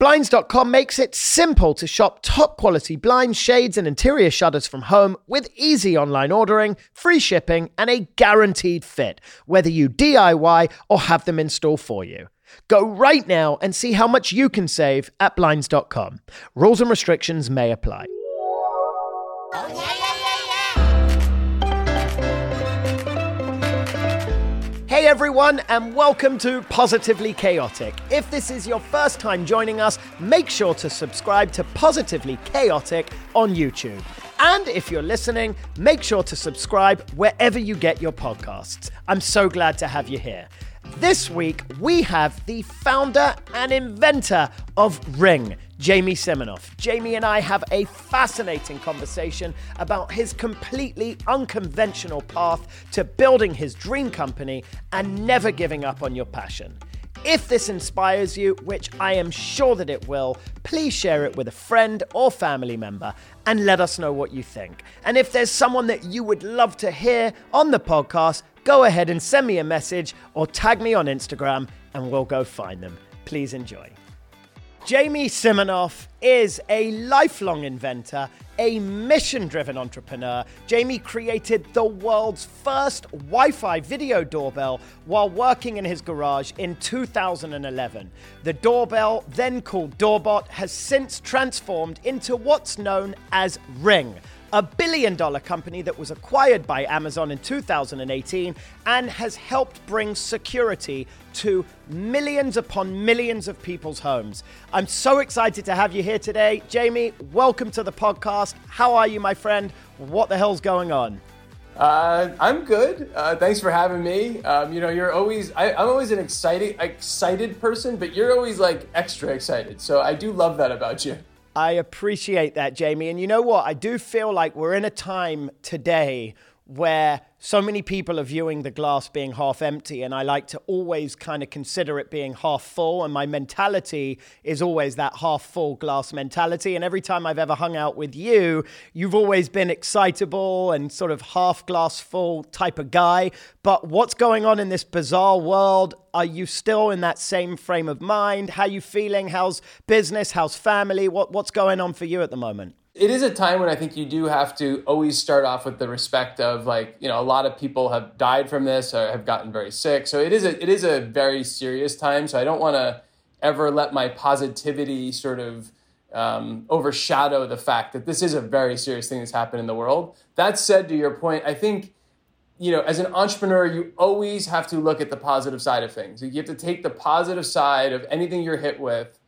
Blinds.com makes it simple to shop top quality blinds, shades, and interior shutters from home with easy online ordering, free shipping, and a guaranteed fit, whether you DIY or have them installed for you. Go right now and see how much you can save at Blinds.com. Rules and restrictions may apply. Oh, Hey everyone, and welcome to Positively Chaotic. If this is your first time joining us, make sure to subscribe to Positively Chaotic on YouTube. And if you're listening, make sure to subscribe wherever you get your podcasts. I'm so glad to have you here. This week, we have the founder and inventor of Ring, Jamie Siminoff. Jamie and I have a fascinating conversation about his completely unconventional path to building his dream company and never giving up on your passion. If this inspires you, which I am sure that it will, please share it with a friend or family member and let us know what you think. And if there's someone that you would love to hear on the podcast, go ahead and send me a message or tag me on Instagram and we'll go find them. Please enjoy. Jamie Siminoff is a lifelong inventor, a mission driven entrepreneur. Jamie created the world's first Wi Fi video doorbell while working in his garage in 2011. The doorbell, then called Doorbot, has since transformed into what's known as Ring a billion dollar company that was acquired by Amazon in 2018 and has helped bring security to millions upon millions of people's homes. I'm so excited to have you here today. Jamie, welcome to the podcast. How are you, my friend? What the hell's going on? Uh, I'm good. Uh, thanks for having me. Um, you know, you're always I, am always an excited excited person, but you're always like extra excited. So I do love that about you. I appreciate that, Jamie. And you know what? I do feel like we're in a time today where so many people are viewing the glass being half empty, and I like to always kind of consider it being half full. And my mentality is always that half full glass mentality. And every time I've ever hung out with you, you've always been excitable and sort of half glass full type of guy. But what's going on in this bizarre world? Are you still in that same frame of mind? How you feeling? How's business? How's family? What, what's going on for you at the moment? It is a time when I think you do have to always start off with the respect of like you know a lot of people have died from this or have gotten very sick. So it is a it is a very serious time. So I don't want to ever let my positivity sort of um, overshadow the fact that this is a very serious thing that's happened in the world. That said, to your point, I think you know as an entrepreneur you always have to look at the positive side of things. You have to take the positive side of anything you're hit with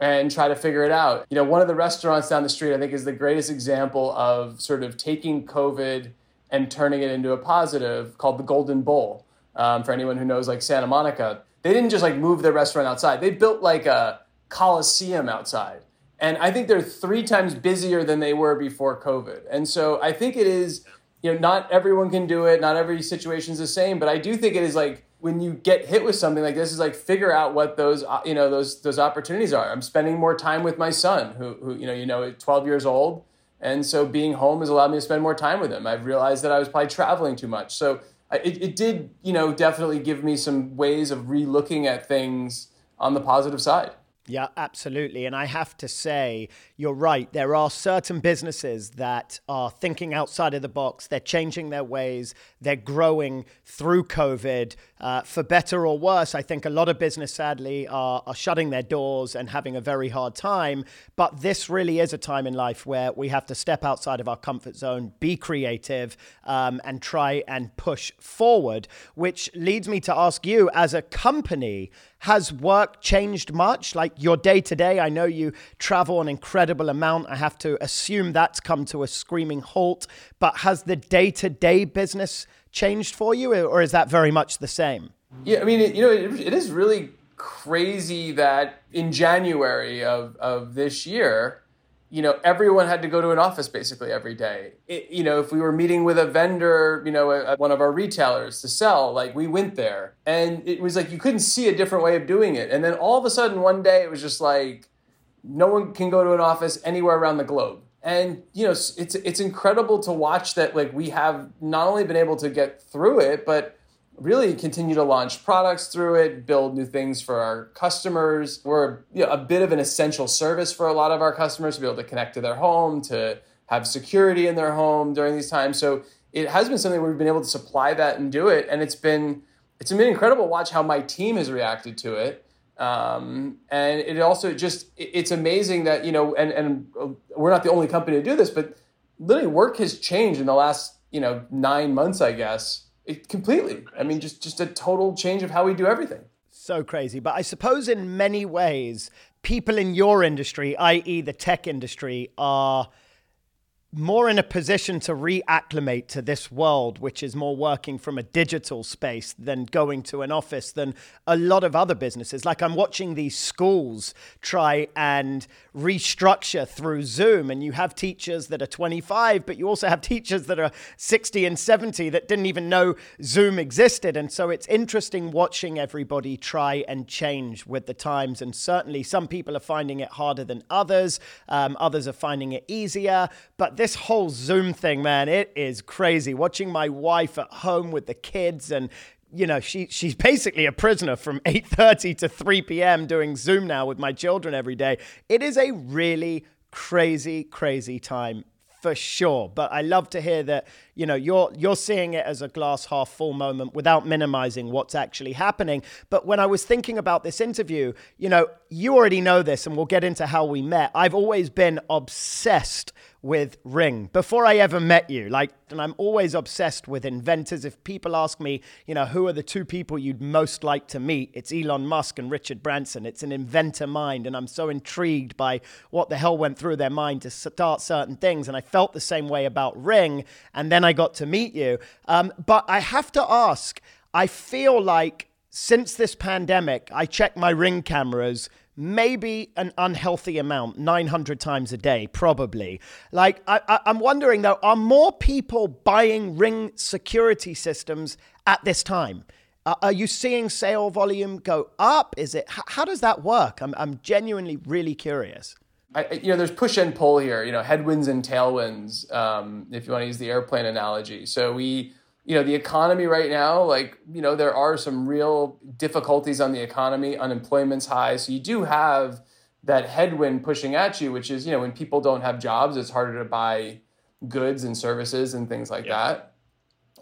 and try to figure it out. You know, one of the restaurants down the street, I think, is the greatest example of sort of taking COVID and turning it into a positive called the Golden Bull. Um, for anyone who knows like Santa Monica, they didn't just like move their restaurant outside, they built like a coliseum outside. And I think they're three times busier than they were before COVID. And so I think it is, you know, not everyone can do it, not every situation is the same, but I do think it is like when you get hit with something like this is like figure out what those uh, you know those those opportunities are. I'm spending more time with my son who who you know you know 12 years old. And so being home has allowed me to spend more time with him. I've realized that i was probably traveling too much. So it, it did you know definitely give me some ways of relooking at things on the positive side yeah, absolutely. And I have to say, you're right. There are certain businesses that are thinking outside of the box. They're changing their ways. They're growing through COVID. Uh, for better or worse, I think a lot of business, sadly, are, are shutting their doors and having a very hard time. But this really is a time in life where we have to step outside of our comfort zone, be creative, um, and try and push forward. Which leads me to ask you, as a company, has work changed much? Like your day to day, I know you travel an incredible amount. I have to assume that's come to a screaming halt. But has the day to day business changed for you, or is that very much the same? Yeah, I mean, you know, it, it is really crazy that in January of, of this year, you know, everyone had to go to an office basically every day. It, you know, if we were meeting with a vendor, you know, at one of our retailers to sell, like we went there and it was like you couldn't see a different way of doing it. And then all of a sudden one day it was just like no one can go to an office anywhere around the globe. And you know, it's it's incredible to watch that like we have not only been able to get through it, but really continue to launch products through it, build new things for our customers. We're you know, a bit of an essential service for a lot of our customers to be able to connect to their home, to have security in their home during these times. So it has been something we've been able to supply that and do it, and it's been it's been incredible watch how my team has reacted to it. Um, and it also just it's amazing that you know, and and we're not the only company to do this, but literally work has changed in the last you know nine months, I guess it, completely. I mean, just just a total change of how we do everything. So crazy. But I suppose in many ways, people in your industry, i.e., the tech industry, are more in a position to reacclimate to this world, which is more working from a digital space than going to an office than a lot of other businesses. Like I'm watching these schools try and restructure through Zoom, and you have teachers that are 25, but you also have teachers that are 60 and 70 that didn't even know Zoom existed. And so it's interesting watching everybody try and change with the times. And certainly some people are finding it harder than others, um, others are finding it easier. But this whole Zoom thing, man, it is crazy. Watching my wife at home with the kids and you know she she's basically a prisoner from 8:30 to 3 p.m. doing Zoom now with my children every day. It is a really crazy crazy time for sure. But I love to hear that you know you're you're seeing it as a glass half full moment without minimizing what's actually happening. But when I was thinking about this interview, you know, you already know this, and we'll get into how we met. I've always been obsessed with Ring before I ever met you. Like, and I'm always obsessed with inventors. If people ask me, you know, who are the two people you'd most like to meet, it's Elon Musk and Richard Branson. It's an inventor mind, and I'm so intrigued by what the hell went through their mind to start certain things. And I felt the same way about Ring, and then I got to meet you. Um, but I have to ask, I feel like since this pandemic, I check my Ring cameras maybe an unhealthy amount 900 times a day probably. Like I, am wondering though are more people buying ring security systems at this time? Uh, are you seeing sale volume go up? Is it how does that work? I'm, I'm genuinely really curious. I, you know there's push and pull here you know headwinds and tailwinds um, if you want to use the airplane analogy. So we you know the economy right now like you know there are some real difficulties on the economy. Unemployment's high. So you do have that headwind pushing at you which is you know when people don't have jobs it's harder to buy goods and services and things like yeah. that.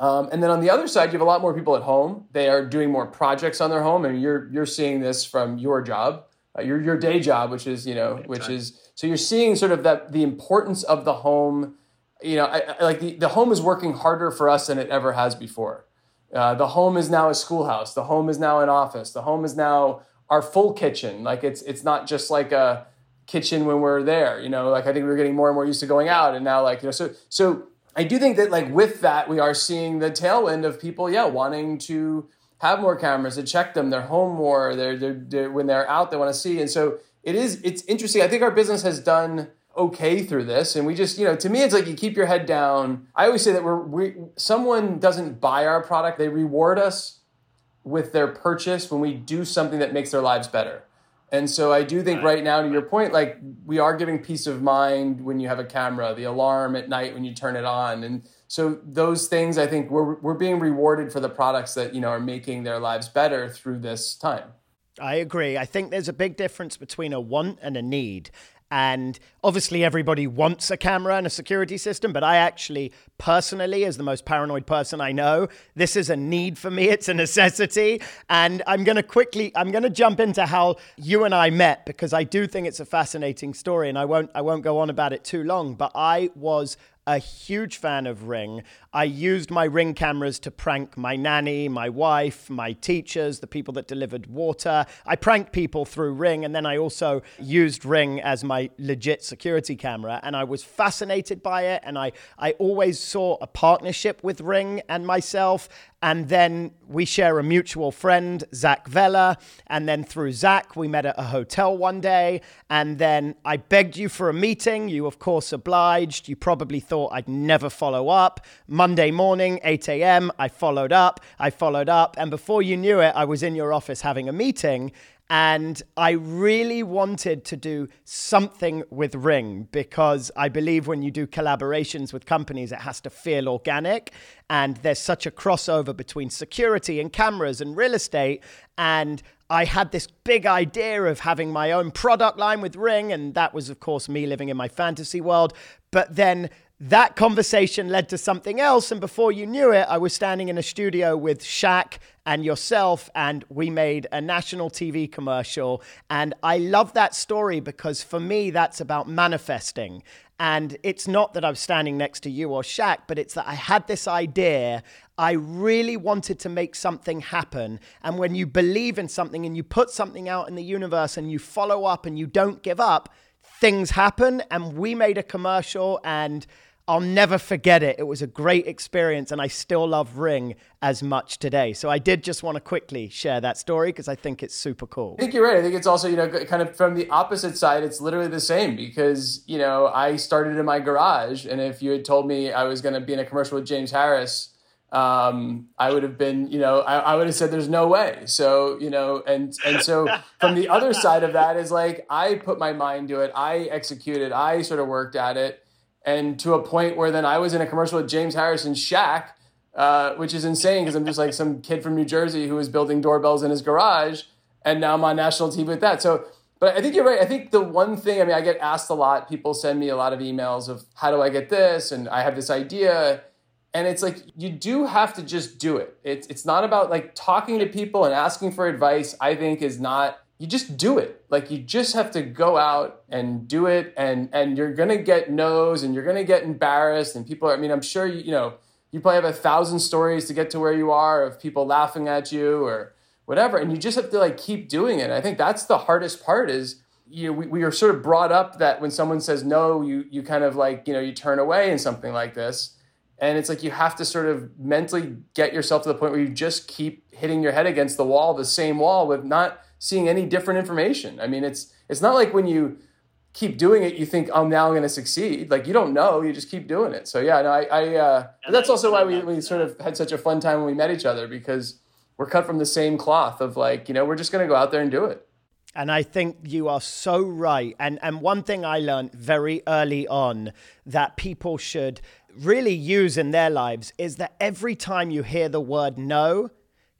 Um, and then on the other side you have a lot more people at home. They are doing more projects on their home and you're you're seeing this from your job uh, your your day job which is you know which is so you're seeing sort of that the importance of the home you know, I, I, like the, the home is working harder for us than it ever has before. Uh, the home is now a schoolhouse. The home is now an office. The home is now our full kitchen. Like it's it's not just like a kitchen when we're there. You know, like I think we're getting more and more used to going out, and now like you know, so so I do think that like with that we are seeing the tailwind of people, yeah, wanting to have more cameras to check them. They're home more. They're, they're, they're when they're out, they want to see, and so it is. It's interesting. I think our business has done okay through this. And we just you know to me it's like you keep your head down. I always say that we're we someone doesn't buy our product. They reward us with their purchase when we do something that makes their lives better. And so i do think right. now to your point like we are giving peace of mind when you have a camera the alarm at night when you turn it on. And so those things i think we're, we're being rewarded for the products that you know are making their lives better through this time. I agree. I think there's a big difference between a want and a need. And obviously, everybody wants a camera and a security system, but I actually, personally, as the most paranoid person I know, this is a need for me. It's a necessity. And I'm going to quickly, I'm going to jump into how you and I met because I do think it's a fascinating story and I won't, I won't go on about it too long. But I was a huge fan of Ring. I used my Ring cameras to prank my nanny, my wife, my teachers, the people that delivered water. I pranked people through Ring, and then I also used Ring as my legit security camera. And I was fascinated by it, and I, I always saw a partnership with Ring and myself. And then we share a mutual friend, Zach Vella. And then through Zach, we met at a hotel one day. And then I begged you for a meeting. You, of course, obliged. You probably thought I'd never follow up. Monday morning, 8 a.m., I followed up. I followed up. And before you knew it, I was in your office having a meeting. And I really wanted to do something with Ring because I believe when you do collaborations with companies, it has to feel organic. And there's such a crossover between security and cameras and real estate. And I had this big idea of having my own product line with Ring. And that was, of course, me living in my fantasy world. But then that conversation led to something else. And before you knew it, I was standing in a studio with Shaq and yourself, and we made a national TV commercial. And I love that story because for me, that's about manifesting. And it's not that I'm standing next to you or Shaq, but it's that I had this idea. I really wanted to make something happen. And when you believe in something and you put something out in the universe and you follow up and you don't give up, things happen. And we made a commercial and I'll never forget it. It was a great experience, and I still love Ring as much today. So I did just want to quickly share that story because I think it's super cool. I think you're right. I think it's also, you know, kind of from the opposite side, it's literally the same because, you know, I started in my garage, and if you had told me I was going to be in a commercial with James Harris, um, I would have been, you know, I, I would have said there's no way. So, you know, and and so from the other side of that is like I put my mind to it, I executed, I sort of worked at it and to a point where then I was in a commercial with James Harrison Shaq, uh, which is insane because I'm just like some kid from New Jersey who was building doorbells in his garage, and now I'm on national TV with that. So, but I think you're right. I think the one thing, I mean, I get asked a lot. People send me a lot of emails of how do I get this, and I have this idea. And it's like you do have to just do it. It's it's not about like talking to people and asking for advice. I think is not you just do it. Like you just have to go out and do it and and you're going to get no's and you're going to get embarrassed and people are, I mean, I'm sure you, you know, you probably have a thousand stories to get to where you are of people laughing at you or whatever and you just have to like keep doing it. And I think that's the hardest part is you know, we, we are sort of brought up that when someone says no, you you kind of like, you know, you turn away in something like this. And it's like you have to sort of mentally get yourself to the point where you just keep hitting your head against the wall, the same wall with not seeing any different information. I mean, it's it's not like when you keep doing it, you think, "Oh, now I'm now going to succeed." Like you don't know, you just keep doing it. So yeah, no, I, I uh, that's also why we we sort of had such a fun time when we met each other because we're cut from the same cloth of like, you know, we're just going to go out there and do it. And I think you are so right. And and one thing I learned very early on that people should really use in their lives is that every time you hear the word no,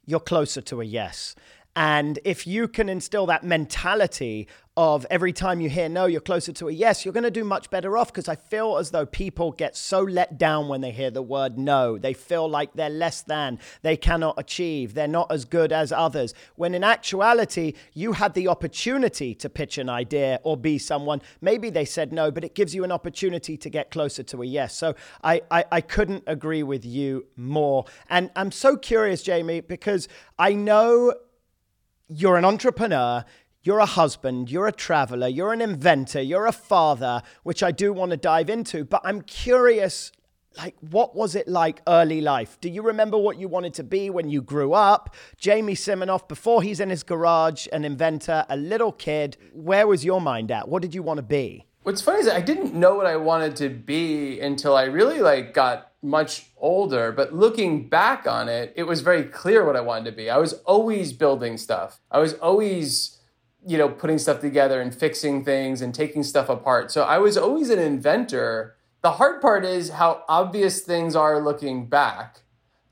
you're closer to a yes. And if you can instill that mentality of every time you hear no, you're closer to a yes, you're going to do much better off because I feel as though people get so let down when they hear the word no. They feel like they're less than, they cannot achieve, they're not as good as others. When in actuality, you had the opportunity to pitch an idea or be someone. Maybe they said no, but it gives you an opportunity to get closer to a yes. So I, I, I couldn't agree with you more. And I'm so curious, Jamie, because I know you're an entrepreneur, you're a husband, you're a traveler, you're an inventor, you're a father, which I do want to dive into, but I'm curious like what was it like early life? Do you remember what you wanted to be when you grew up? Jamie siminoff before he's in his garage an inventor a little kid where was your mind at? What did you want to be? What's funny is i didn't know what i wanted to be until i really like got much older, but looking back on it, it was very clear what I wanted to be. I was always building stuff. I was always, you know, putting stuff together and fixing things and taking stuff apart. So I was always an inventor. The hard part is how obvious things are looking back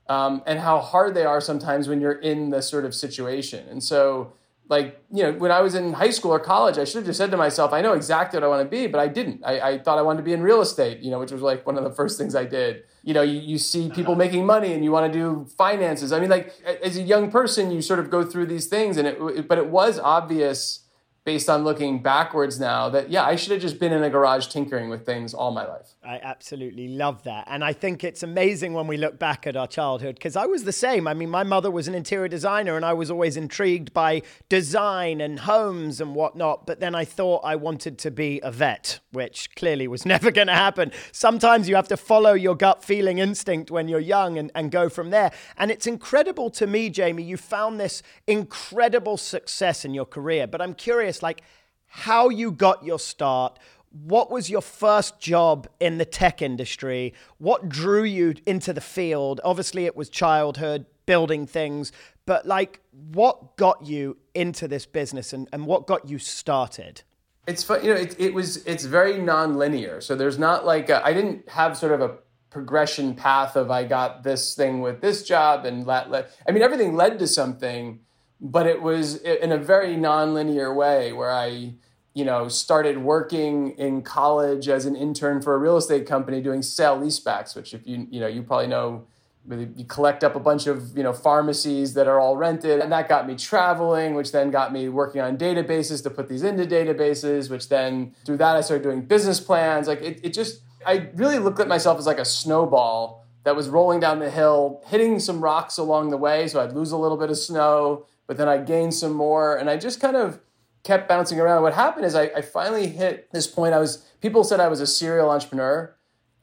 um, and how hard they are sometimes when you're in the sort of situation. And so, like, you know, when I was in high school or college, I should have just said to myself, I know exactly what I want to be, but I didn't. I, I thought I wanted to be in real estate, you know, which was like one of the first things I did you know you, you see uh-huh. people making money and you want to do finances. I mean like as a young person you sort of go through these things and it but it was obvious based on looking backwards now that yeah i should have just been in a garage tinkering with things all my life. I absolutely love that. And i think it's amazing when we look back at our childhood because i was the same. I mean my mother was an interior designer and i was always intrigued by design and homes and whatnot. But then i thought i wanted to be a vet which clearly was never going to happen. Sometimes you have to follow your gut feeling instinct when you're young and, and go from there. And it's incredible to me jamie you found this incredible success in your career. But i'm curious like how you got your start. What was your first job in the tech industry? What drew you into the field? Obviously, it was childhood, building things. But like, what got you into this business and, and what got you started? It's fun, you know, it, it was, it's very non-linear. So there's not like, uh, I didn't have sort of a progression path of I got this thing with this job and that led, I mean, everything led to something, but it was in a very non-linear way where I, you know, started working in college as an intern for a real estate company doing sale leasebacks, which if you, you know, you probably know you collect up a bunch of you know pharmacies that are all rented and that got me traveling which then got me working on databases to put these into databases which then through that i started doing business plans. Like it, it just i really looked at myself as like a snowball that was rolling down the hill hitting some rocks along the way so i'd lose a little bit of snow but then I gained some more and i just kind of kept bouncing around what happened is I, I finally hit this point i was people said i was a serial entrepreneur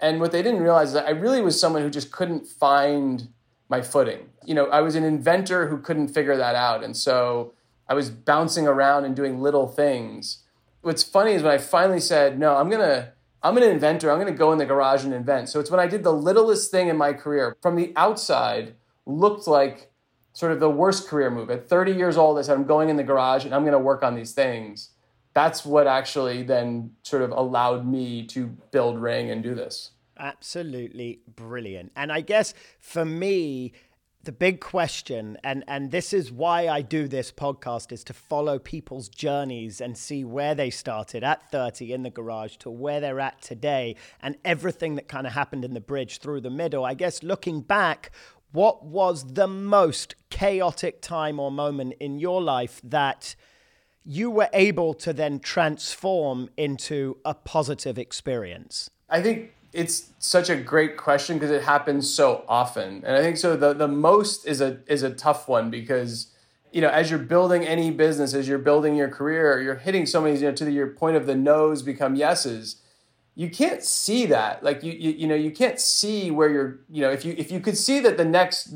and what they didn't realize is I really was someone who just couldn't find my footing. You know, I was an inventor who couldn't figure that out. And so I was bouncing around and doing little things. What's funny is when I finally said, no, I'm going to, I'm an inventor. I'm going to go in the garage and invent. So it's when I did the littlest thing in my career from the outside looked like sort of the worst career move. At 30 years old, I said, I'm going in the garage and I'm going to work on these things that's what actually then sort of allowed me to build Ring and do this. Absolutely brilliant. And I guess for me, the big question and and this is why I do this podcast is to follow people's journeys and see where they started at 30 in the garage to where they're at today and everything that kind of happened in the bridge through the middle. I guess looking back, what was the most chaotic time or moment in your life that you were able to then transform into a positive experience? I think it's such a great question because it happens so often. And I think so the, the most is a is a tough one because you know, as you're building any business, as you're building your career, you're hitting so many, you know, to the, your point of the no's become yeses. You can't see that. Like you, you, you know, you can't see where you're, you know, if you if you could see that the next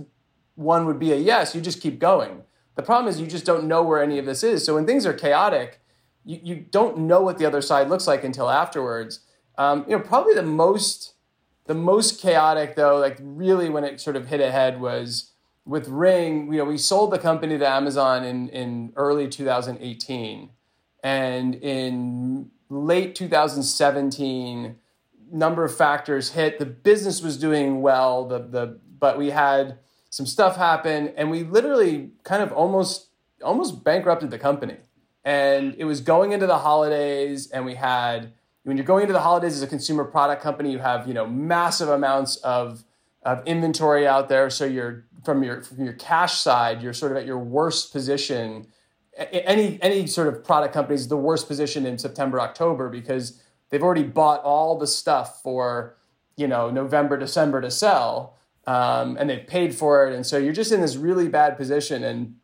one would be a yes, you just keep going. The problem is you just don't know where any of this is. So when things are chaotic, you, you don't know what the other side looks like until afterwards. Um, you know, probably the most the most chaotic though, like really when it sort of hit ahead was with Ring. You know, we sold the company to Amazon in in early 2018, and in late 2017, number of factors hit. The business was doing well. The the but we had some stuff happen and we literally kind of almost almost bankrupted the company and it was going into the holidays and we had when you're going into the holidays as a consumer product company you have you know massive amounts of of inventory out there so you're from your from your cash side you're sort of at your worst position any any sort of product company is the worst position in September October because they've already bought all the stuff for you know November December to sell um, and they've paid for it, and so you're just in this really bad position. And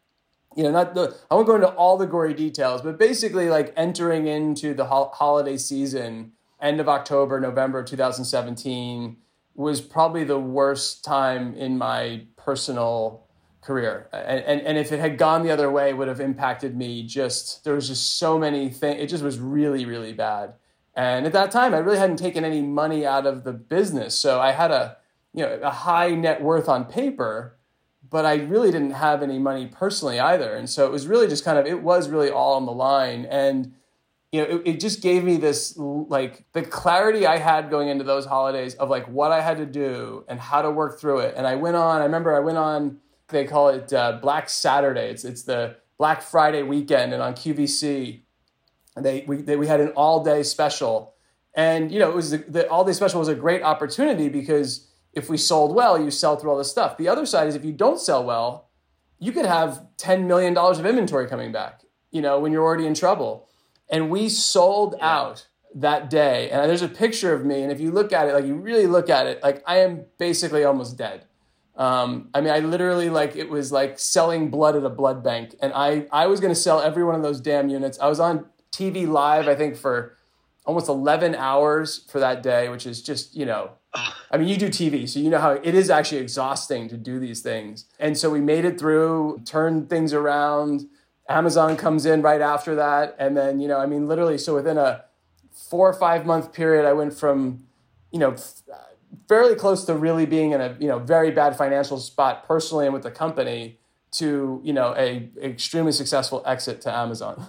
you know, not the I won't go into all the gory details, but basically, like entering into the ho- holiday season, end of October, November 2017 was probably the worst time in my personal career. And, and, and if it had gone the other way, it would have impacted me just, there was just so many things. It just was really, really bad. And at that time, I really hadn't taken any money out of the business. So I had a, you know a high net worth on paper but i really didn't have any money personally either and so it was really just kind of it was really all on the line and you know it, it just gave me this like the clarity i had going into those holidays of like what i had to do and how to work through it and i went on i remember i went on they call it uh, black saturday it's, it's the black friday weekend and on qvc they we, they, we had an all day special and you know it was the, the all day special was a great opportunity because if we sold well, you sell through all this stuff. The other side is if you don't sell well, you could have $10 million of inventory coming back, you know, when you're already in trouble. And we sold out that day. And there's a picture of me. And if you look at it, like you really look at it, like I am basically almost dead. Um, I mean, I literally like it was like selling blood at a blood bank. And I, I was going to sell every one of those damn units. I was on TV live, I think, for almost 11 hours for that day, which is just, you know, I mean, you do TV, so you know how it is actually exhausting to do these things. And so we made it through, turned things around. Amazon comes in right after that. And then, you know, I mean, literally, so within a four or five month period, I went from, you know, fairly close to really being in a you know very bad financial spot personally and with the company to you know a extremely successful exit to Amazon.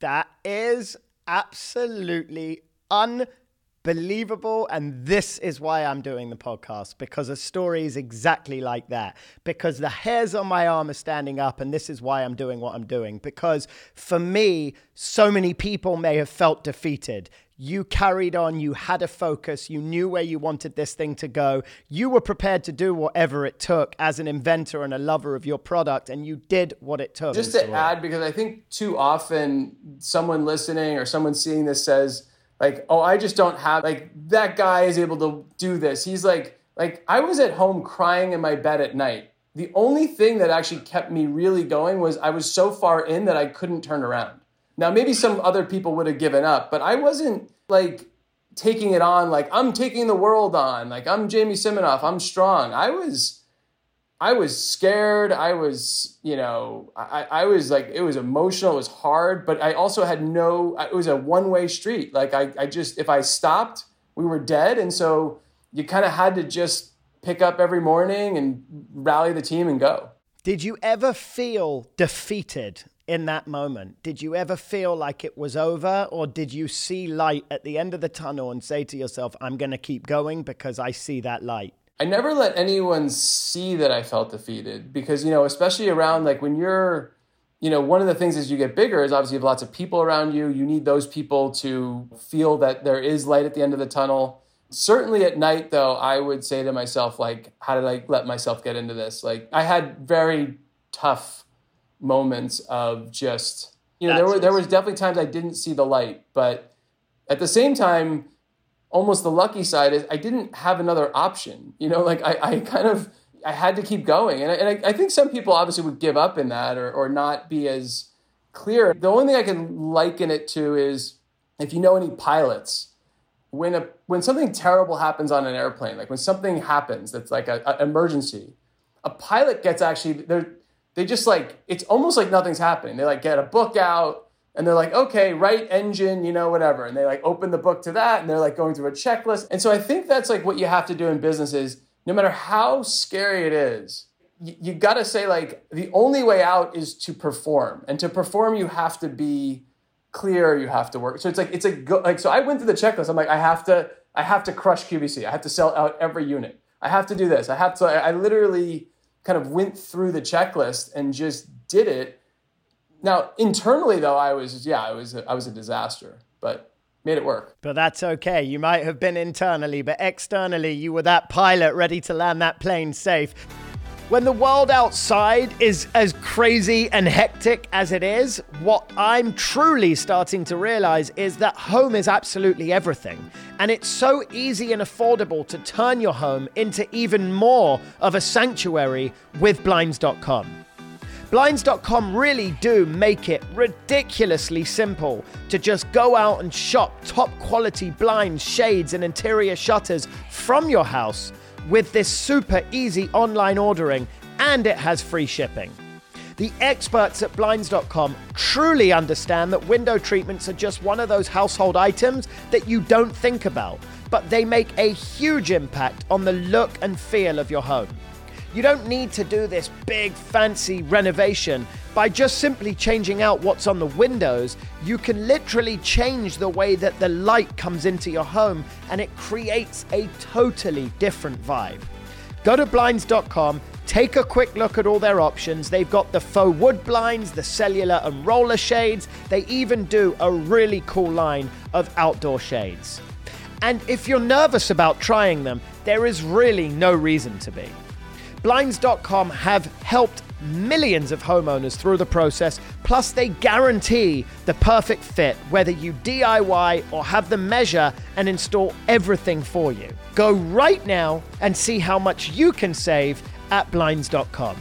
That is absolutely unbelievable. And this is why I'm doing the podcast because a story is exactly like that. Because the hairs on my arm are standing up, and this is why I'm doing what I'm doing. Because for me, so many people may have felt defeated you carried on, you had a focus, you knew where you wanted this thing to go, you were prepared to do whatever it took as an inventor and a lover of your product, and you did what it took. Just to add, because I think too often someone listening or someone seeing this says, like, oh, I just don't have, like, that guy is able to do this. He's like, like, I was at home crying in my bed at night. The only thing that actually kept me really going was I was so far in that I couldn't turn around. Now, maybe some other people would have given up, but I wasn't like taking it on like I'm taking the world on, like I'm Jamie Siminoff, I'm strong. I was I was scared. I was, you know, I, I was like, it was emotional. It was hard, but I also had no, it was a one way street. Like, I, I just, if I stopped, we were dead. And so you kind of had to just pick up every morning and rally the team and go. Did you ever feel defeated in that moment? Did you ever feel like it was over, or did you see light at the end of the tunnel and say to yourself, I'm going to keep going because I see that light? I never let anyone see that I felt defeated because, you know, especially around like when you're, you know, one of the things as you get bigger is obviously you have lots of people around you. You need those people to feel that there is light at the end of the tunnel. Certainly at night, though, I would say to myself, like, how did I let myself get into this? Like, I had very tough moments of just you know That's there were there was definitely times I didn't see the light, but at the same time, almost the lucky side is I didn't have another option. You know, like I, I kind of I had to keep going, and I, and I, I think some people obviously would give up in that or or not be as clear. The only thing I can liken it to is if you know any pilots when a when something terrible happens on an airplane, like when something happens that's like an emergency, a pilot gets actually they're they just like it's almost like nothing's happening. They like get a book out and they're like, okay, right engine, you know, whatever. And they like open the book to that and they're like going through a checklist. And so I think that's like what you have to do in business is no matter how scary it is, you, you got to say like the only way out is to perform. And to perform, you have to be clear, you have to work. So it's like, it's a go, like, so I went through the checklist. I'm like, I have to, I have to crush QVC. I have to sell out every unit. I have to do this. I have to, I, I literally, kind of went through the checklist and just did it. Now, internally though, I was yeah, I was a, I was a disaster, but made it work. But that's okay. You might have been internally, but externally you were that pilot ready to land that plane safe. When the world outside is as crazy and hectic as it is, what I'm truly starting to realize is that home is absolutely everything. And it's so easy and affordable to turn your home into even more of a sanctuary with Blinds.com. Blinds.com really do make it ridiculously simple to just go out and shop top quality blinds, shades, and interior shutters from your house with this super easy online ordering, and it has free shipping. The experts at Blinds.com truly understand that window treatments are just one of those household items that you don't think about, but they make a huge impact on the look and feel of your home. You don't need to do this big fancy renovation. By just simply changing out what's on the windows, you can literally change the way that the light comes into your home and it creates a totally different vibe. Go to blinds.com, take a quick look at all their options. They've got the faux wood blinds, the cellular and roller shades. They even do a really cool line of outdoor shades. And if you're nervous about trying them, there is really no reason to be. Blinds.com have helped millions of homeowners through the process, plus, they guarantee the perfect fit, whether you DIY or have them measure and install everything for you. Go right now and see how much you can save at Blinds.com.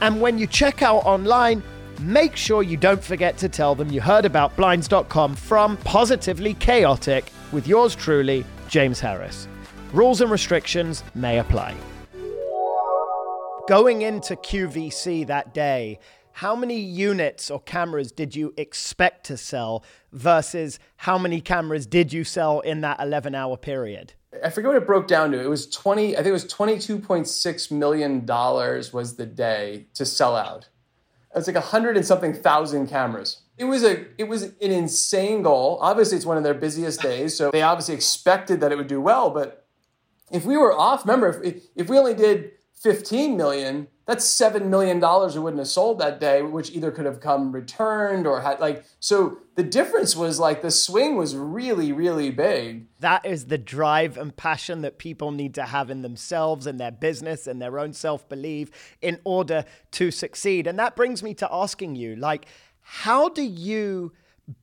And when you check out online, make sure you don't forget to tell them you heard about Blinds.com from Positively Chaotic with yours truly, James Harris. Rules and restrictions may apply. Going into QVC that day, how many units or cameras did you expect to sell versus how many cameras did you sell in that 11 hour period? I forget what it broke down to. It was 20, I think it was $22.6 million was the day to sell out. It was like a hundred and something thousand cameras. It was a it was an insane goal. Obviously, it's one of their busiest days, so they obviously expected that it would do well. But if we were off, remember, if if we only did 15 million, that's seven million dollars we wouldn't have sold that day, which either could have come returned or had like so the difference was like the swing was really, really big. That is the drive and passion that people need to have in themselves and their business and their own self-belief in order to succeed. And that brings me to asking you, like, how do you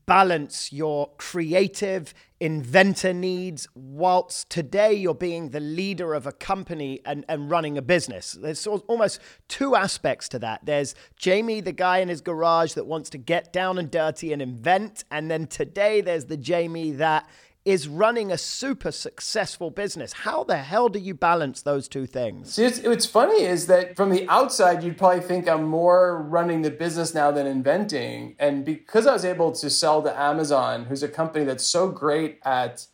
balance your creative inventor needs whilst today you're being the leader of a company and, and running a business. There's almost two aspects to that. There's jamie the guy in his garage that wants to get down and dirty and invent. And then today there's the jamie that is running a super successful business. How the hell do you balance those two things? See, it's, what's funny is that from the outside, you'd probably think I'm more running the business now than inventing. And because I was able to sell to Amazon, who's a company that's so great at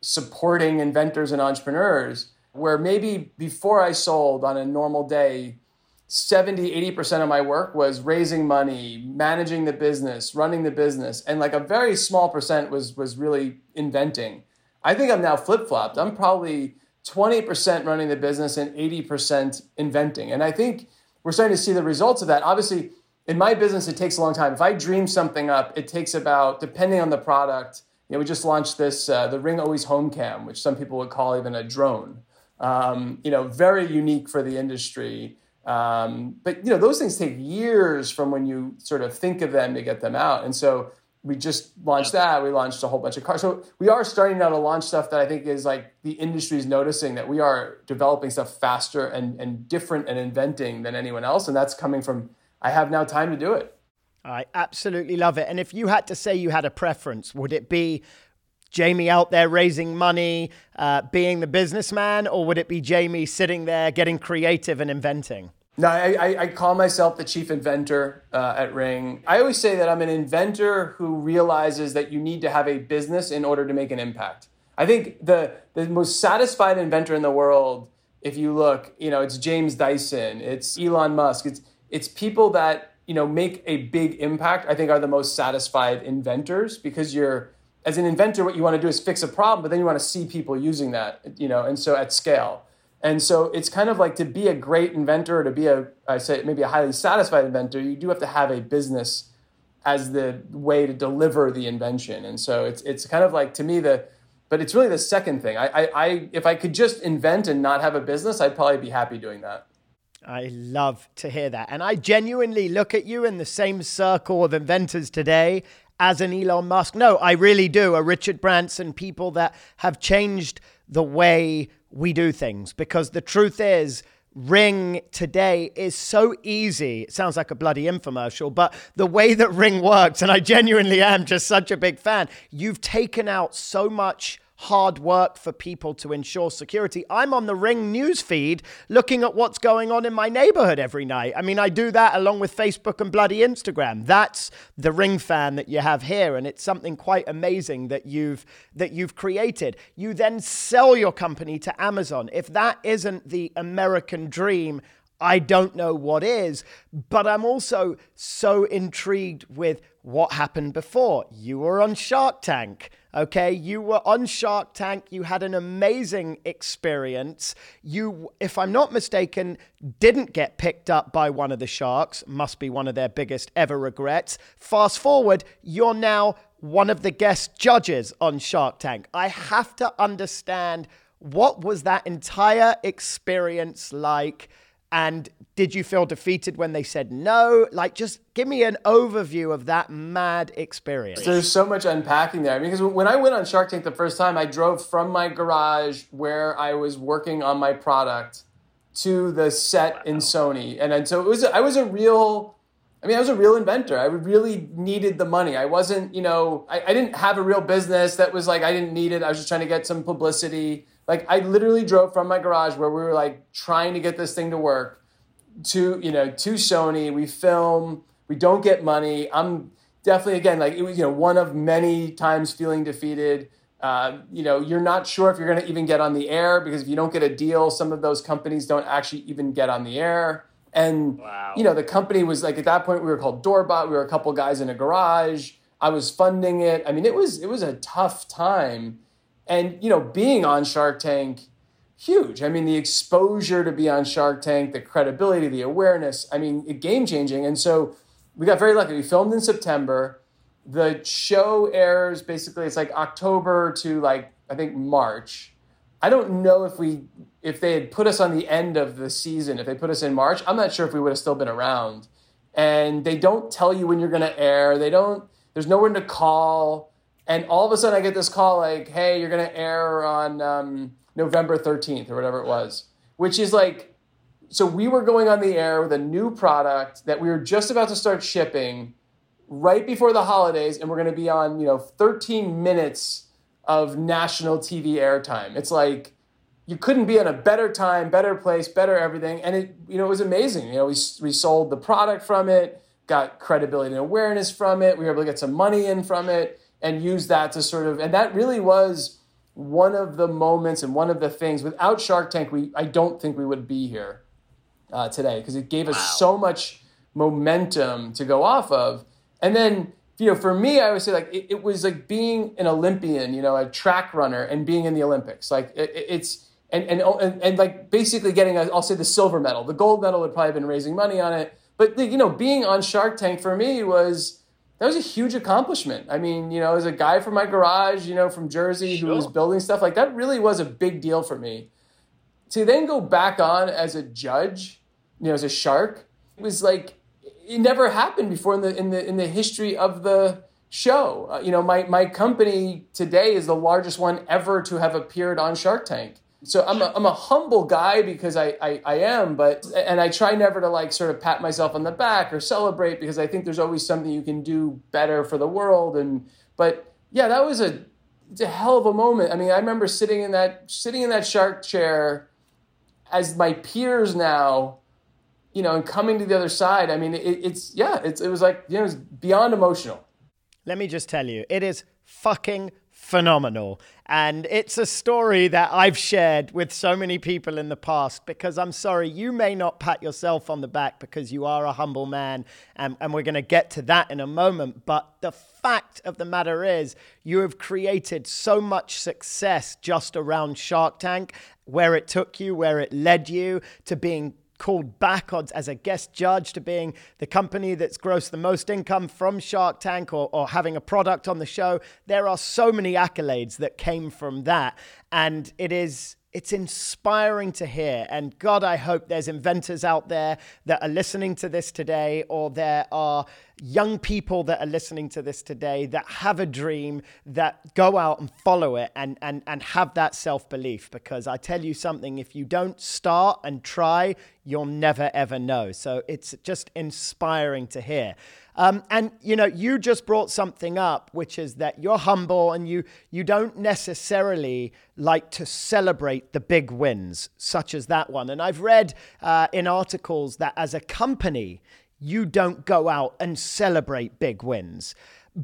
supporting inventors and entrepreneurs, where maybe before I sold on a normal day, 70 80% of my work was raising money managing the business running the business and like a very small percent was was really inventing. I think i'm now flip-flopped. I'm probably 20% running the business and 80% inventing. And i think we're starting to see the results of that. Obviously in my business it takes a long time. If i dream something up it takes about depending on the product you know we just launched this uh, the ring always home cam which some people would call even a drone. Um, you know very unique for the industry um, but you know, those things take years from when you sort of think of them to get them out. And so we just launched that. We launched a whole bunch of cars. So we are starting now to launch stuff that I think is like the industry is noticing that we are developing stuff faster and, and different and inventing than anyone else. And that's coming from I have now time to do it. I absolutely love it. And if you had to say you had a preference, would it be Jamie out there raising money, uh, being the businessman, or would it be Jamie sitting there getting creative and inventing? No, I, I, call myself the chief inventor uh, at Ring. I always say that I'm an inventor who realizes that you need to have a business in order to make an impact. I think the, the most satisfied inventor in the world, if you look, you know, it's James Dyson, it's Elon Musk, it's, it's people that, you know, make a big impact, I think are the most satisfied inventors because you're, as an inventor, what you want to do is fix a problem, but then you want to see people using that, you know, and so at scale. And so it's kind of like to be a great inventor, or to be a, I say maybe a highly satisfied inventor, you do have to have a business as the way to deliver the invention. And so it's it's kind of like to me the, but it's really the second thing. I I, I if I could just invent and not have a business, I'd probably be happy doing that. I love to hear that. And I genuinely look at you in the same circle of inventors today as an Elon Musk. No, I really do. A Richard Branson, people that have changed the way we do things because the truth is, Ring today is so easy. It sounds like a bloody infomercial, but the way that Ring works, and I genuinely am just such a big fan, you've taken out so much hard work for people to ensure security. I'm on the Ring news feed looking at what's going on in my neighborhood every night. I mean, I do that along with Facebook and bloody Instagram. That's the Ring fan that you have here and it's something quite amazing that you've that you've created. You then sell your company to Amazon. If that isn't the American dream, I don't know what is, but I'm also so intrigued with what happened before. You were on Shark Tank. Okay, you were on Shark Tank. You had an amazing experience. You, if I'm not mistaken, didn't get picked up by one of the sharks. Must be one of their biggest ever regrets. Fast forward, you're now one of the guest judges on Shark Tank. I have to understand what was that entire experience like? And did you feel defeated when they said no? Like, just give me an overview of that mad experience. There's so much unpacking there. Because when I went on Shark Tank the first time, I drove from my garage where I was working on my product to the set wow. in Sony. And, and so it was, I was a real, I mean, I was a real inventor. I really needed the money. I wasn't, you know, I, I didn't have a real business that was like, I didn't need it. I was just trying to get some publicity. Like I literally drove from my garage where we were like trying to get this thing to work to you know to Sony. We film. We don't get money. I'm definitely again like it was you know one of many times feeling defeated. Uh, you know, you're not sure if you're going to even get on the air because if you don't get a deal, some of those companies don't actually even get on the air. And wow. you know, the company was like at that point we were called Doorbot. We were a couple guys in a garage. I was funding it. I mean, it was it was a tough time. And you know, being on Shark Tank, huge. I mean, the exposure to be on Shark Tank, the credibility, the awareness. I mean, game changing. And so we got very lucky. We filmed in September the show airs basically it's like October to like I think March. I don't know if we if they had put us on the end of the season, if they put us in March, I'm not sure if we would have still been around. And they don't tell you when you're going to air. They don't there's no one to call. And all of a sudden I get this call like, "Hey, you're going to air on um, November 13th or whatever it was." Which is like so we were going on the air with a new product that we were just about to start shipping right before the holidays, and we're going to be on, you know, 13 minutes of national TV airtime. It's like you couldn't be in a better time, better place, better everything, and it, you know, it was amazing. You know, we we sold the product from it, got credibility and awareness from it. We were able to get some money in from it, and use that to sort of, and that really was one of the moments and one of the things. Without Shark Tank, we I don't think we would be here uh, today because it gave us wow. so much momentum to go off of and then, you know, for me, I would say like it, it was like being an Olympian, you know, a track runner and being in the Olympics. Like it, it's, and, and, and, and like basically getting, a, I'll say the silver medal. The gold medal would probably have been raising money on it. But, you know, being on Shark Tank for me was, that was a huge accomplishment. I mean, you know, as a guy from my garage, you know, from Jersey who was building stuff, like that really was a big deal for me. To then go back on as a judge, you know, as a shark, it was like it never happened before in the in the in the history of the show. Uh, you know, my my company today is the largest one ever to have appeared on Shark Tank. So I'm a, I'm a humble guy because I, I, I am, but and I try never to like sort of pat myself on the back or celebrate because I think there's always something you can do better for the world. And but yeah, that was a a hell of a moment. I mean, I remember sitting in that sitting in that shark chair as my peers now you know, and coming to the other side, I mean, it, it's, yeah, it's, it was like, you know, it's beyond emotional. Let me just tell you, it is fucking phenomenal. And it's a story that I've shared with so many people in the past because I'm sorry, you may not pat yourself on the back because you are a humble man. And, and we're going to get to that in a moment. But the fact of the matter is, you have created so much success just around Shark Tank, where it took you, where it led you to being called back odds as a guest judge to being the company that's grossed the most income from Shark Tank or, or having a product on the show. There are so many accolades that came from that. And it is it's inspiring to hear. And God, I hope there's inventors out there that are listening to this today, or there are young people that are listening to this today that have a dream that go out and follow it and, and, and have that self belief. Because I tell you something, if you don't start and try, you'll never ever know. So it's just inspiring to hear. Um, and you know, you just brought something up, which is that you're humble and you you don't necessarily like to celebrate the big wins, such as that one. And I've read uh, in articles that as a company, you don't go out and celebrate big wins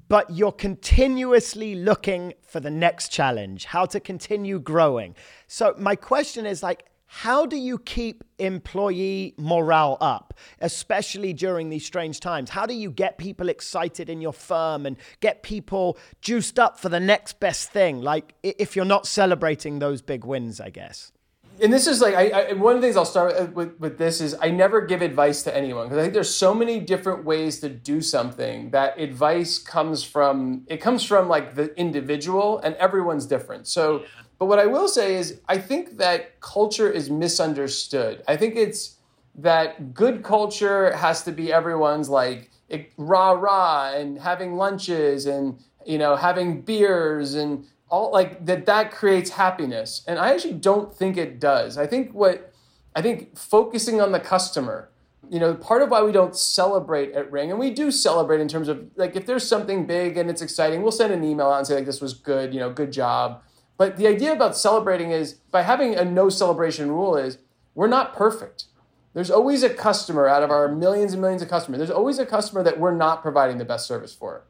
but you're continuously looking for the next challenge, how to continue growing. So, my question is like, how do you keep employee morale up, especially during these strange times? How do you get people excited in your firm and get people juiced up for the next best thing? Like if you're not celebrating those big wins, I guess. And this is like I, I, one of the things I'll start with, with this is I never give advice to anyone because I think there's so many different ways to do something that advice comes from it comes from like the individual and everyone's different. So but what I will say is, I think that culture is misunderstood. I think it's that good culture has to be everyone's like rah rah and having lunches and you know having beers and all like that that creates happiness and i actually don't think it does i think what i think focusing on the customer you know part of why we don't celebrate at ring and we do celebrate in terms of like if there's something big and it's exciting we'll send an email out and say like this was good you know good job but the idea about celebrating is by having a no celebration rule is we're not perfect. There's always a customer out of our millions and millions of customers. There's always a customer that we're not providing the best service for.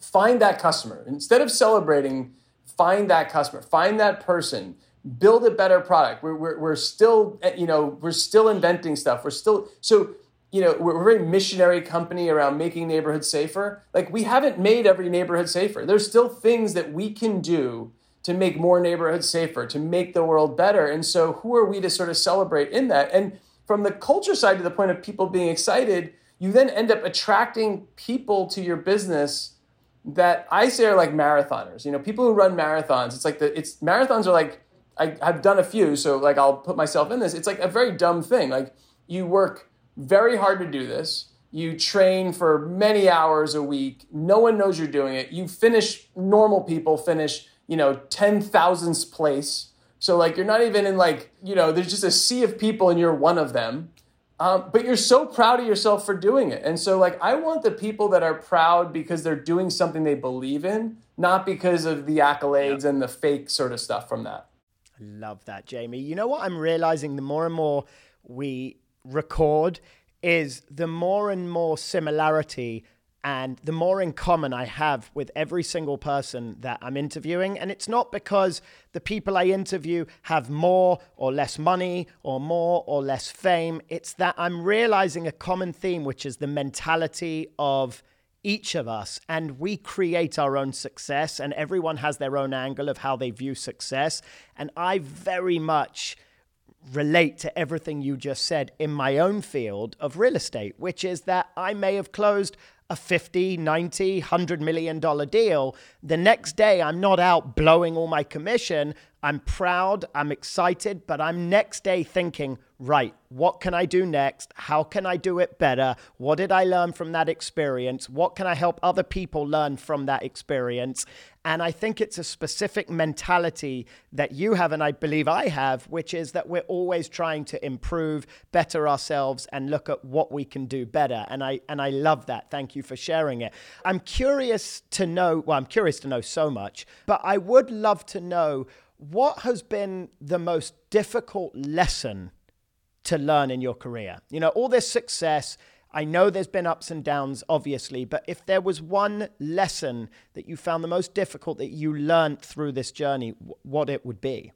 Find that customer. Instead of celebrating, find that customer, find that person, build a better product. We're, we're, we're still, eh, you know, we're still inventing stuff. We're still, so, you know, we're a very missionary company around making neighborhoods safer. Like we haven't made every neighborhood safer. There's still things that we can do to make more neighborhoods safer, to make the world better. And so who are we to sort of celebrate in that? And from the culture side to the point of people being excited, you then end up attracting people to your business that I say are like marathoners. You know, people who run marathons, it's like the it's marathons are like I, have done a few, so like I'll put myself in this. It's like a very dumb thing. Like you work very hard to do this. You train for many hours a week. No one knows you're doing it. You finish normal people finish, you know, ten thousandths place. So like you're not even in like, you know, there's just a sea of people and you're one of them. Um, but you're so proud of yourself for doing it. And so, like, I want the people that are proud because they're doing something they believe in, not because of the accolades and the fake sort of stuff from that. I love that, Jamie. You know what I'm realizing the more and more we record is the more and more similarity and the more in common I have with every single person that I'm interviewing. And it's not because the people I interview have more or less money or more or less fame. It's that I'm realizing a common theme, which is the mentality of each of us and we create our own success and everyone has their own angle of how they view success and i very much relate to everything you just said in my own field of real estate which is that i may have closed a 50, 90, 100 million dollar deal. The next day, I'm not out blowing all my commission. I'm proud, I'm excited, but I'm next day thinking, right, what can I do next? How can I do it better? What did I learn from that experience? What can I help other people learn from that experience? And I think it's a specific mentality that you have, and I believe I have, which is that we're always trying to improve, better ourselves, and look at what we can do better. And I and I love that. Thank you for sharing it. I'm curious to know. Well, I'm curious to know so much, but I would love to know what has been the most difficult lesson to learn in your career? You know, all this success, I know there's been ups and downs, obviously, but if there was one lesson that you found the most difficult that you learned through this journey, what it would be?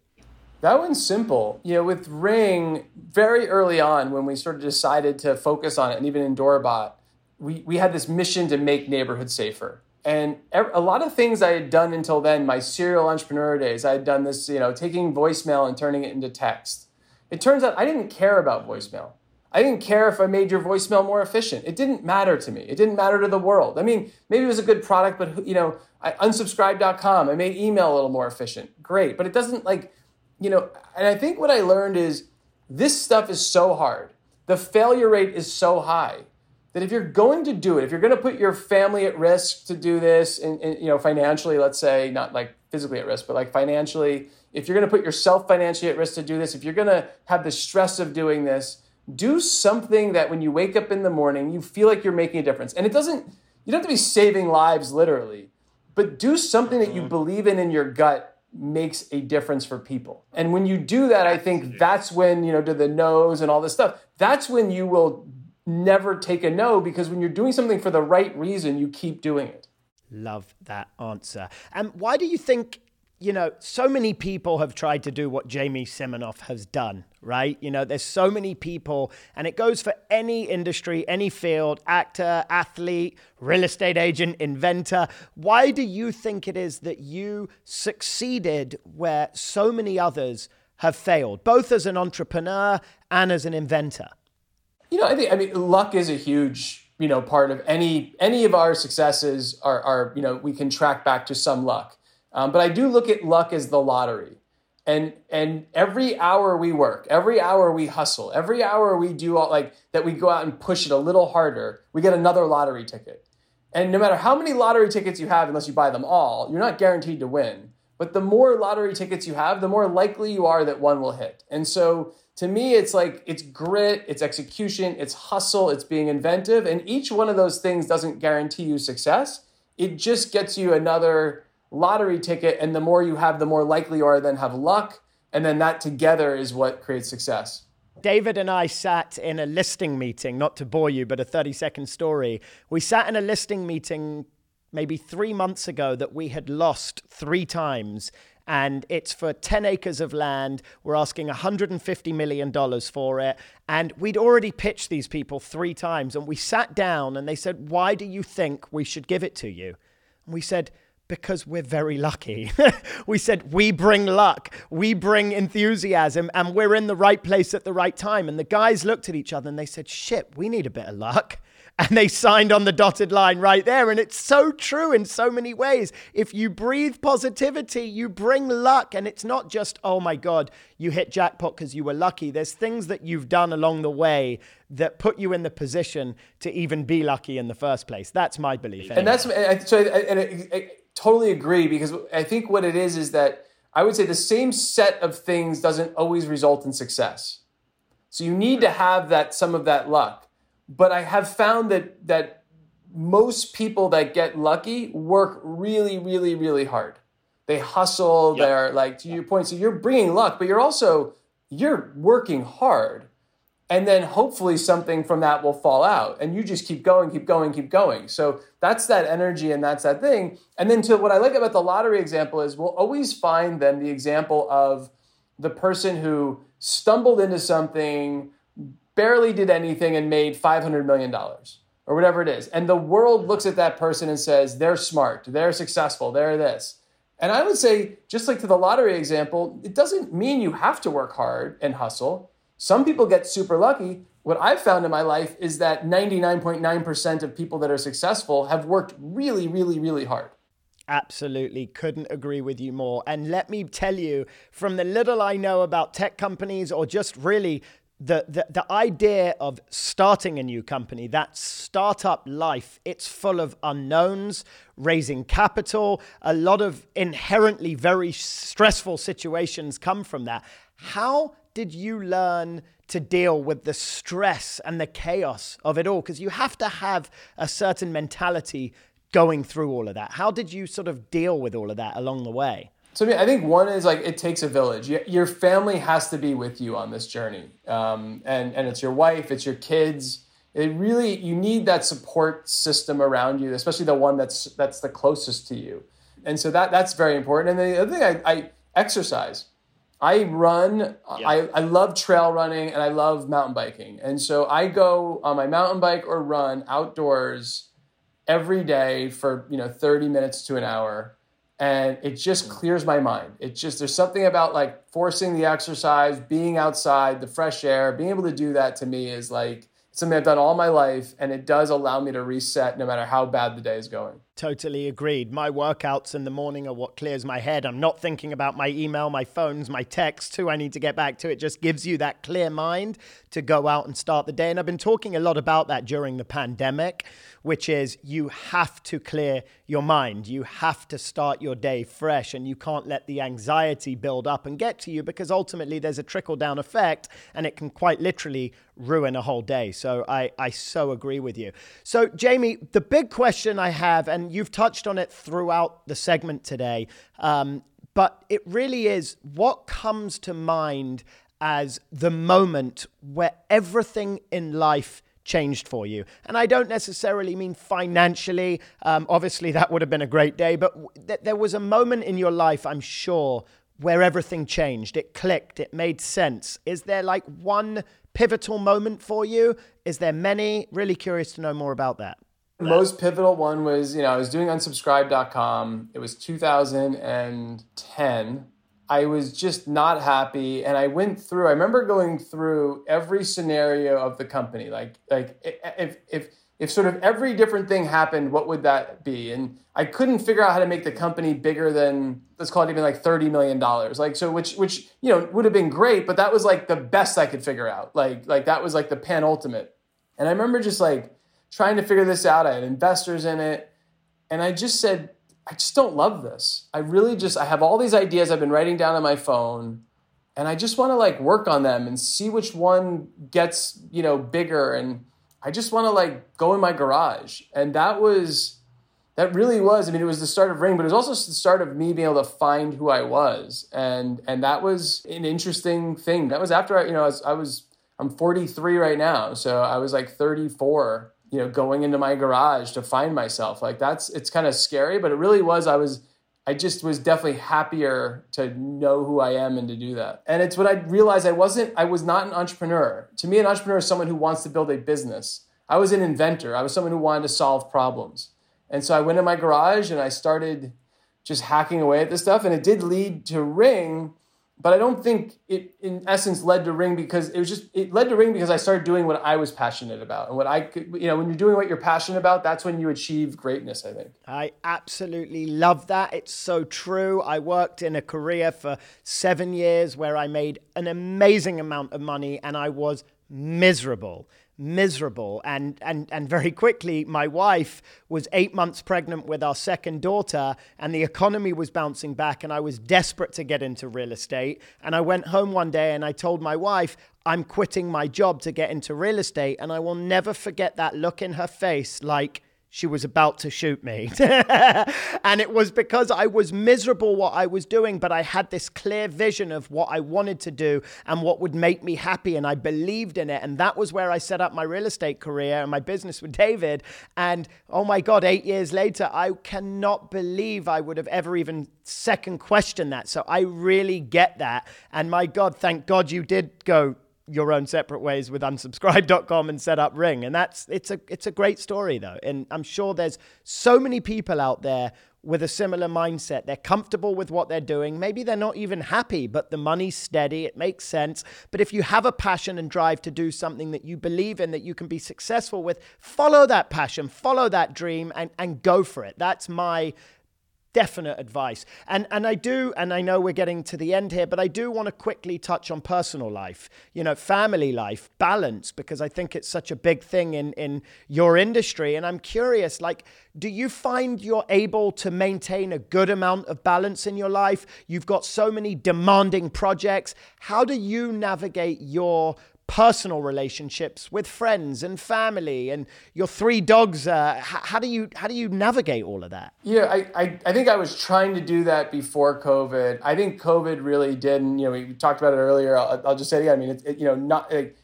That one's simple. You know, with Ring, very early on when we sort of decided to focus on it, and even in DoorBot, we, we had this mission to make neighborhoods safer. And a lot of things I had done until then, my serial entrepreneur days, I had done this, you know, taking voicemail and turning it into text. It turns out I didn't care about voicemail. I didn't care if I made your voicemail more efficient. It didn't matter to me. It didn't matter to the world. I mean, maybe it was a good product, but you know, I, unsubscribe.com, I made email a little more efficient. Great. But it doesn't like, you know, and I think what I learned is this stuff is so hard. The failure rate is so high that if you're going to do it, if you're going to put your family at risk to do this, and, and you know, financially, let's say, not like physically at risk, but like financially, if you're going to put yourself financially at risk to do this, if you're going to have the stress of doing this, do something that when you wake up in the morning, you feel like you're making a difference. And it doesn't, you don't have to be saving lives literally, but do something that you mm-hmm. believe in in your gut makes a difference for people. And when you do that, I think that's when, you know, to the nose and all this stuff, that's when you will never take a no because when you're doing something for the right reason, you keep doing it. Love that answer. And why do you think you know, so many people have tried to do what Jamie Siminoff has done, right? You know, there's so many people, and it goes for any industry, any field actor, athlete, real estate agent, inventor. Why do you think it is that you succeeded where so many others have failed, both as an entrepreneur and as an inventor? You know, I think, I mean, luck is a huge you know part of any any of our successes are, are you know we can track back to some luck um, but I do look at luck as the lottery. And, and every hour we work, every hour we hustle, every hour we do all like that, we go out and push it a little harder, we get another lottery ticket. And no matter how many lottery tickets you have, unless you buy them all, you're not guaranteed to win. But the more lottery tickets you have, the more likely you are that one will hit. And so to me, it's like it's grit, it's execution, it's hustle, it's being inventive. And each one of those things doesn't guarantee you success. It just gets you another lottery ticket, and the more you have, the more likely you are then have luck, and then that together is what creates success. David and I sat in a listing meeting, not to bore you, but a 30 second story. We sat in a listing meeting maybe three months ago that we had lost three times and it's for 10 acres of land. We're asking $150 million for it. And we'd already pitched these people three times, and we sat down and they said, Why do you think we should give it to you? And we said, because we're very lucky. we said, we bring luck, we bring enthusiasm, and we're in the right place at the right time. And the guys looked at each other and they said, shit, we need a bit of luck and they signed on the dotted line right there. And it's so true in so many ways. If you breathe positivity, you bring luck. And it's not just, oh my God, you hit jackpot because you were lucky. There's things that you've done along the way that put you in the position to even be lucky in the first place. That's my belief. Anyway. And that's, so, and I, I totally agree because I think what it is is that I would say the same set of things doesn't always result in success. So you need to have that some of that luck but I have found that that most people that get lucky work really, really, really hard. They hustle. Yep. They're like to your point. So you're bringing luck, but you're also you're working hard, and then hopefully something from that will fall out, and you just keep going, keep going, keep going. So that's that energy, and that's that thing. And then to what I like about the lottery example is we'll always find then the example of the person who stumbled into something barely did anything and made $500 million or whatever it is. And the world looks at that person and says, they're smart, they're successful, they're this. And I would say, just like to the lottery example, it doesn't mean you have to work hard and hustle. Some people get super lucky. What I've found in my life is that 99.9% of people that are successful have worked really, really, really hard. Absolutely. Couldn't agree with you more. And let me tell you, from the little I know about tech companies or just really the, the, the idea of starting a new company, that startup life, it's full of unknowns, raising capital, a lot of inherently very stressful situations come from that. How did you learn to deal with the stress and the chaos of it all? Because you have to have a certain mentality going through all of that. How did you sort of deal with all of that along the way? So I, mean, I think one is like it takes a village. Your family has to be with you on this journey, um, and and it's your wife, it's your kids. It really you need that support system around you, especially the one that's that's the closest to you, and so that that's very important. And the other thing, I, I exercise. I run. Yeah. I, I love trail running and I love mountain biking, and so I go on my mountain bike or run outdoors every day for you know thirty minutes to an hour and it just mm-hmm. clears my mind. It just there's something about like forcing the exercise, being outside, the fresh air, being able to do that to me is like something I've done all my life, and it does allow me to reset no matter how bad the day is going. Totally agreed. My workouts in the morning are what clears my head. I'm not thinking about my email, my phones, my texts, who I need to get back to. It just gives you that clear mind to go out and start the day. And I've been talking a lot about that during the pandemic, which is you have to clear your mind. You have to start your day fresh, and you can't let the anxiety build up and get to you because ultimately there's a trickle down effect and it can quite literally ruin a whole day. So I, I so agree with you. So, Jamie, the big question I have, and you've touched on it throughout the segment today, um, but it really is what comes to mind as the moment where everything in life changed for you. And I don't necessarily mean financially. Um, obviously, that would have been a great day, but th- there was a moment in your life, I'm sure, where everything changed. It clicked, it made sense. Is there like one pivotal moment for you? Is there many? Really curious to know more about that most pivotal one was, you know, I was doing unsubscribe.com. It was 2010. I was just not happy and I went through I remember going through every scenario of the company. Like like if if if sort of every different thing happened, what would that be? And I couldn't figure out how to make the company bigger than let's call it even like thirty million dollars. Like so, which which you know would have been great, but that was like the best I could figure out. Like like that was like the penultimate. And I remember just like trying to figure this out. I had investors in it. And I just said, I just don't love this. I really just, I have all these ideas I've been writing down on my phone. And I just want to like work on them and see which one gets, you know, bigger. And I just want to like go in my garage. And that was, that really was, I mean, it was the start of Ring, but it was also the start of me being able to find who I was. And, and that was an interesting thing. That was after I, you know, I was, I was I'm 43 right now. So I was like 34 you know, going into my garage to find myself. Like that's it's kind of scary, but it really was. I was I just was definitely happier to know who I am and to do that. And it's when I realized I wasn't, I was not an entrepreneur. To me, an entrepreneur is someone who wants to build a business. I was an inventor. I was someone who wanted to solve problems. And so I went in my garage and I started just hacking away at this stuff. And it did lead to Ring, but I don't think it in essence led to Ring because it was just it led to Ring because I started doing what I was passionate about and what I could you know when you're doing what you're passionate about that's when you achieve greatness I think. I absolutely love that. It's so true. I worked in a career for 7 years where I made an amazing amount of money and I was miserable miserable. And and and very quickly my wife was 8 months pregnant with our second daughter and the economy was bouncing back and I was desperate to get into real estate. And I went home one day and I told my wife I'm quitting my job to get into real estate and I will never forget that look in her face like she was about to shoot me. and it was because I was miserable what I was doing, but I had this clear vision of what I wanted to do and what would make me happy. And I believed in it. And that was where I set up my real estate career and my business with David. And oh my God, eight years later, I cannot believe I would have ever even second questioned that. So I really get that. And my God, thank God you did go your own separate ways with unsubscribe.com and set up ring. And that's it's a it's a great story though. And i'm sure there's so many people out there with a similar mindset. They're comfortable with what they're doing. Maybe they're not even happy but the money's steady. It makes sense. But if you have a passion and drive to do something that you believe in that you can be successful with follow that passion follow that dream and and go for it. That's my definite advice. And and I do, and I know we're getting to the end here, but I do want to quickly touch on personal life, you know, family life, balance, because I think it's such a big thing in in your industry. And I'm curious, like, do you find you're able to maintain a good amount of balance in your life? You've got so many demanding projects. How do you navigate your personal relationships with friends and family and your three dogs uh, how do you how do you navigate all of that? Yeah I, I, I think i was trying to do that before covid. I think covid really didn't you know we talked about it earlier. I'll, I'll just say it again. I mean it's it, you know not like,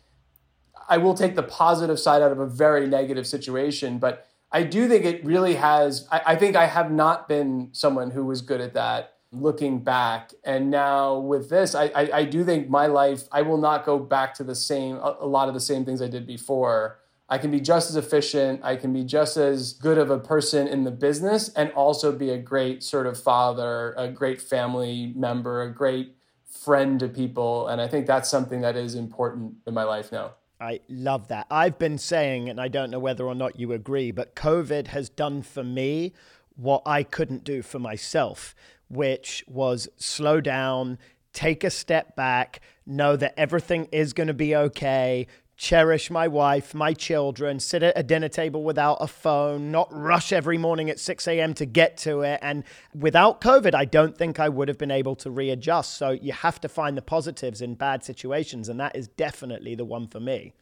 i will take the positive side out of a very negative situation but i do think it really has I, I think i have not been someone who was good at that looking back. And now with this, I, I, I, do think my life, I will not go back to the same, a, a lot of the same things I did before. I can be just as efficient. I can be just as good of a person in the business and also be a great sort of father, a great family member, a great friend to people. And I think that's something that is important in my life now. I love that. I've been saying, and I don't know whether or not you agree, but COVID has done for me what I couldn't do for myself which was slow down, take a step back, know that everything is going to be okay, cherish my wife, my children, sit at a dinner table without a phone, not rush every morning at 6 a.m. to get to it. And without COVID, I don't think I would have been able to readjust. So you have to find the positives in bad situations. And that is definitely the one for me.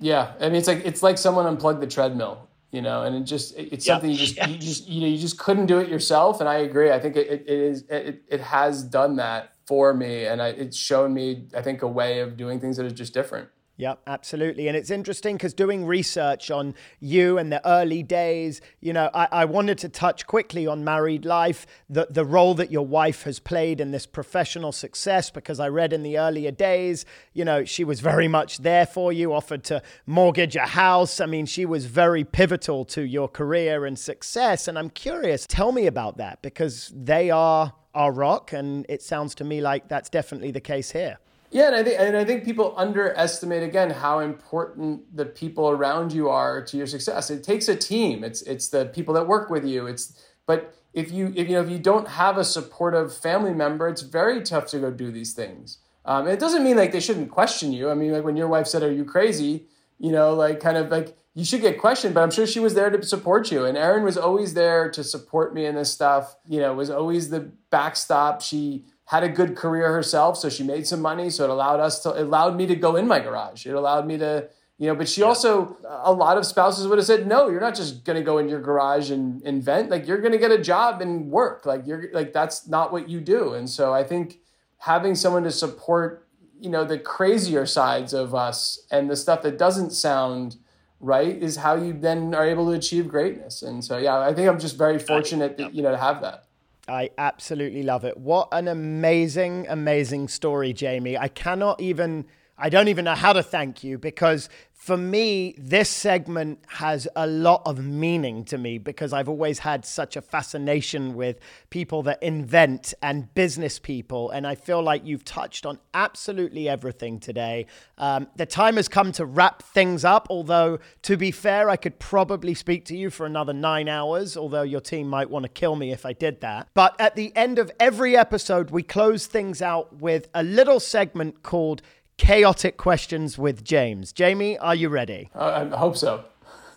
Yeah. I mean, it's like, it's like someone unplugged the treadmill you know, and it just it's yeah. something you just yeah. you just you know you just couldn't do it yourself. And I agree. I think it, it is it, it has done that for me, and I, it's shown me I think a way of doing things that is just different. Yeah, absolutely. And it's interesting because doing research on you and the early days, you know, I, I, wanted to touch quickly on married life, the, the role that your wife has played in this professional success, because I read in the earlier days, you know, she was very much there for you, offered to mortgage a house. I mean, she was very pivotal to your career and success. And I'm curious, tell me about that because they are our rock. And it sounds to me like that's definitely the case here. Yeah, and I think and I think people underestimate again how important the people around you are to your success. It takes a team. It's it's the people that work with you. It's but if you if you know if you don't have a supportive family member, it's very tough to go do these things. Um, it doesn't mean like they shouldn't question you. I mean, like when your wife said, "Are you crazy?" You know, like kind of like you should get questioned, but I'm sure she was there to support you. And Erin was always there to support me in this stuff. You know, was always the backstop. She had a good career herself, so she made some money. So it allowed us to, it allowed me to go in my garage. It allowed me to, you know, but she yeah. also, a lot of spouses would have said, no, you're not just going to go in your garage and invent. Like you're going to get a job and work. Like you're like, that's not what you do. And so I think having someone to support, you know, the crazier sides of us and the stuff that doesn't sound right is how you then are able to achieve greatness. And so, yeah, I think I'm just very fortunate that, you know, to have that. I absolutely love it. What an amazing, amazing story, Jamie. I cannot even, I don't even know how to thank you because for me, this segment has a lot of meaning to me because I've always had such a fascination with people that invent and business people. And I feel like you've touched on absolutely everything today. Um, the time has come to wrap things up, although, to be fair, I could probably speak to you for another nine hours, although your team might want to kill me if I did that. But at the end of every episode, we close things out with a little segment called chaotic questions with James. Jamie, are you ready? I hope so.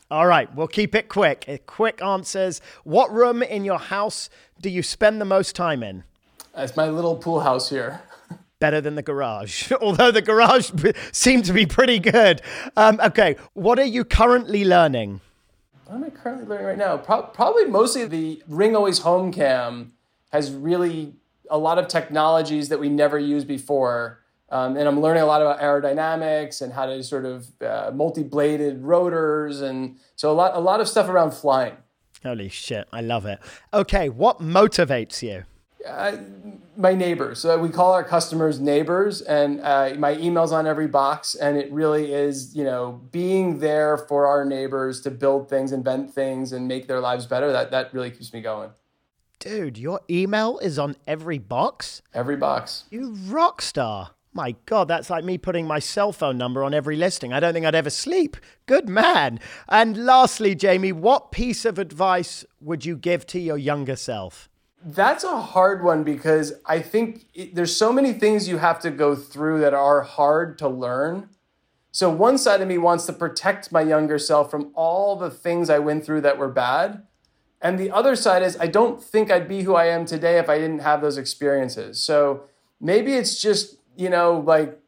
All right, we'll keep it quick. Uh, quick answers. What room in your house do you spend the most time in? It's my little pool house here. Better than the garage, although the garage seemed to be pretty good. Um, okay, what are you currently learning? What am I currently learning right now? Pro- probably mostly the Ring Always Home Cam has really a lot of technologies that we never used before um, and I'm learning a lot about aerodynamics and how to sort of uh, multi-bladed rotors, and so a lot, a lot of stuff around flying. Holy shit, I love it. Okay, what motivates you? Uh, my neighbors. So we call our customers neighbors, and uh, my emails on every box. And it really is, you know, being there for our neighbors to build things, invent things, and make their lives better. That that really keeps me going. Dude, your email is on every box. Every box. You rock star. My God, that's like me putting my cell phone number on every listing. I don't think I'd ever sleep. Good man. And lastly, Jamie, what piece of advice would you give to your younger self? That's a hard one because I think it, there's so many things you have to go through that are hard to learn. So, one side of me wants to protect my younger self from all the things I went through that were bad. And the other side is, I don't think I'd be who I am today if I didn't have those experiences. So, maybe it's just you know, like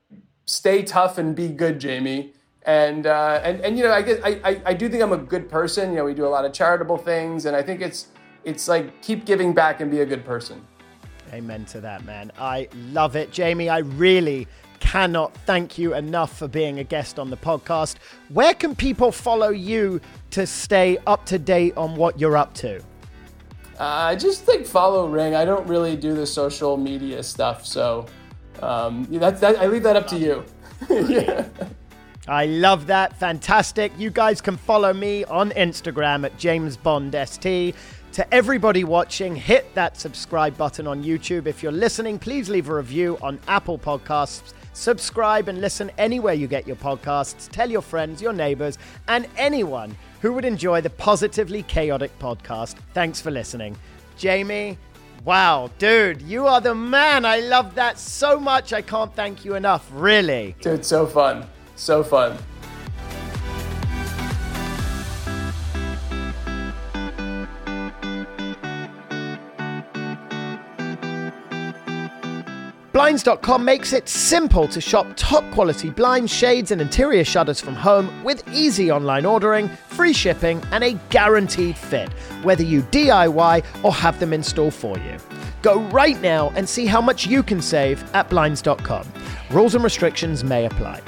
stay tough and be good, Jamie. And uh, and and you know, I guess I, I I do think I'm a good person. You know, we do a lot of charitable things, and I think it's it's like keep giving back and be a good person. Amen to that, man. I love it, Jamie. I really cannot thank you enough for being a guest on the podcast. Where can people follow you to stay up to date on what you're up to? I uh, just think follow Ring. I don't really do the social media stuff, so um, that's that, I leave that up to you. yeah. I love that. Fantastic. You guys can follow me on Instagram at JamesBondST. To everybody watching, hit that subscribe button on YouTube. If you're listening, please leave a review on Apple Podcasts. Subscribe and listen anywhere you get your podcasts. Tell your friends, your neighbors, and anyone who would enjoy the Positively Chaotic podcast. Thanks for listening. Jamie, Wow, dude, you are the man. I love that so much. I can't thank you enough, really. Dude, so fun. So fun. Blinds.com makes it simple to shop top quality blinds, shades, and interior shutters from home with easy online ordering, free shipping, and a guaranteed fit, whether you DIY or have them installed for you. Go right now and see how much you can save at Blinds.com. Rules and restrictions may apply.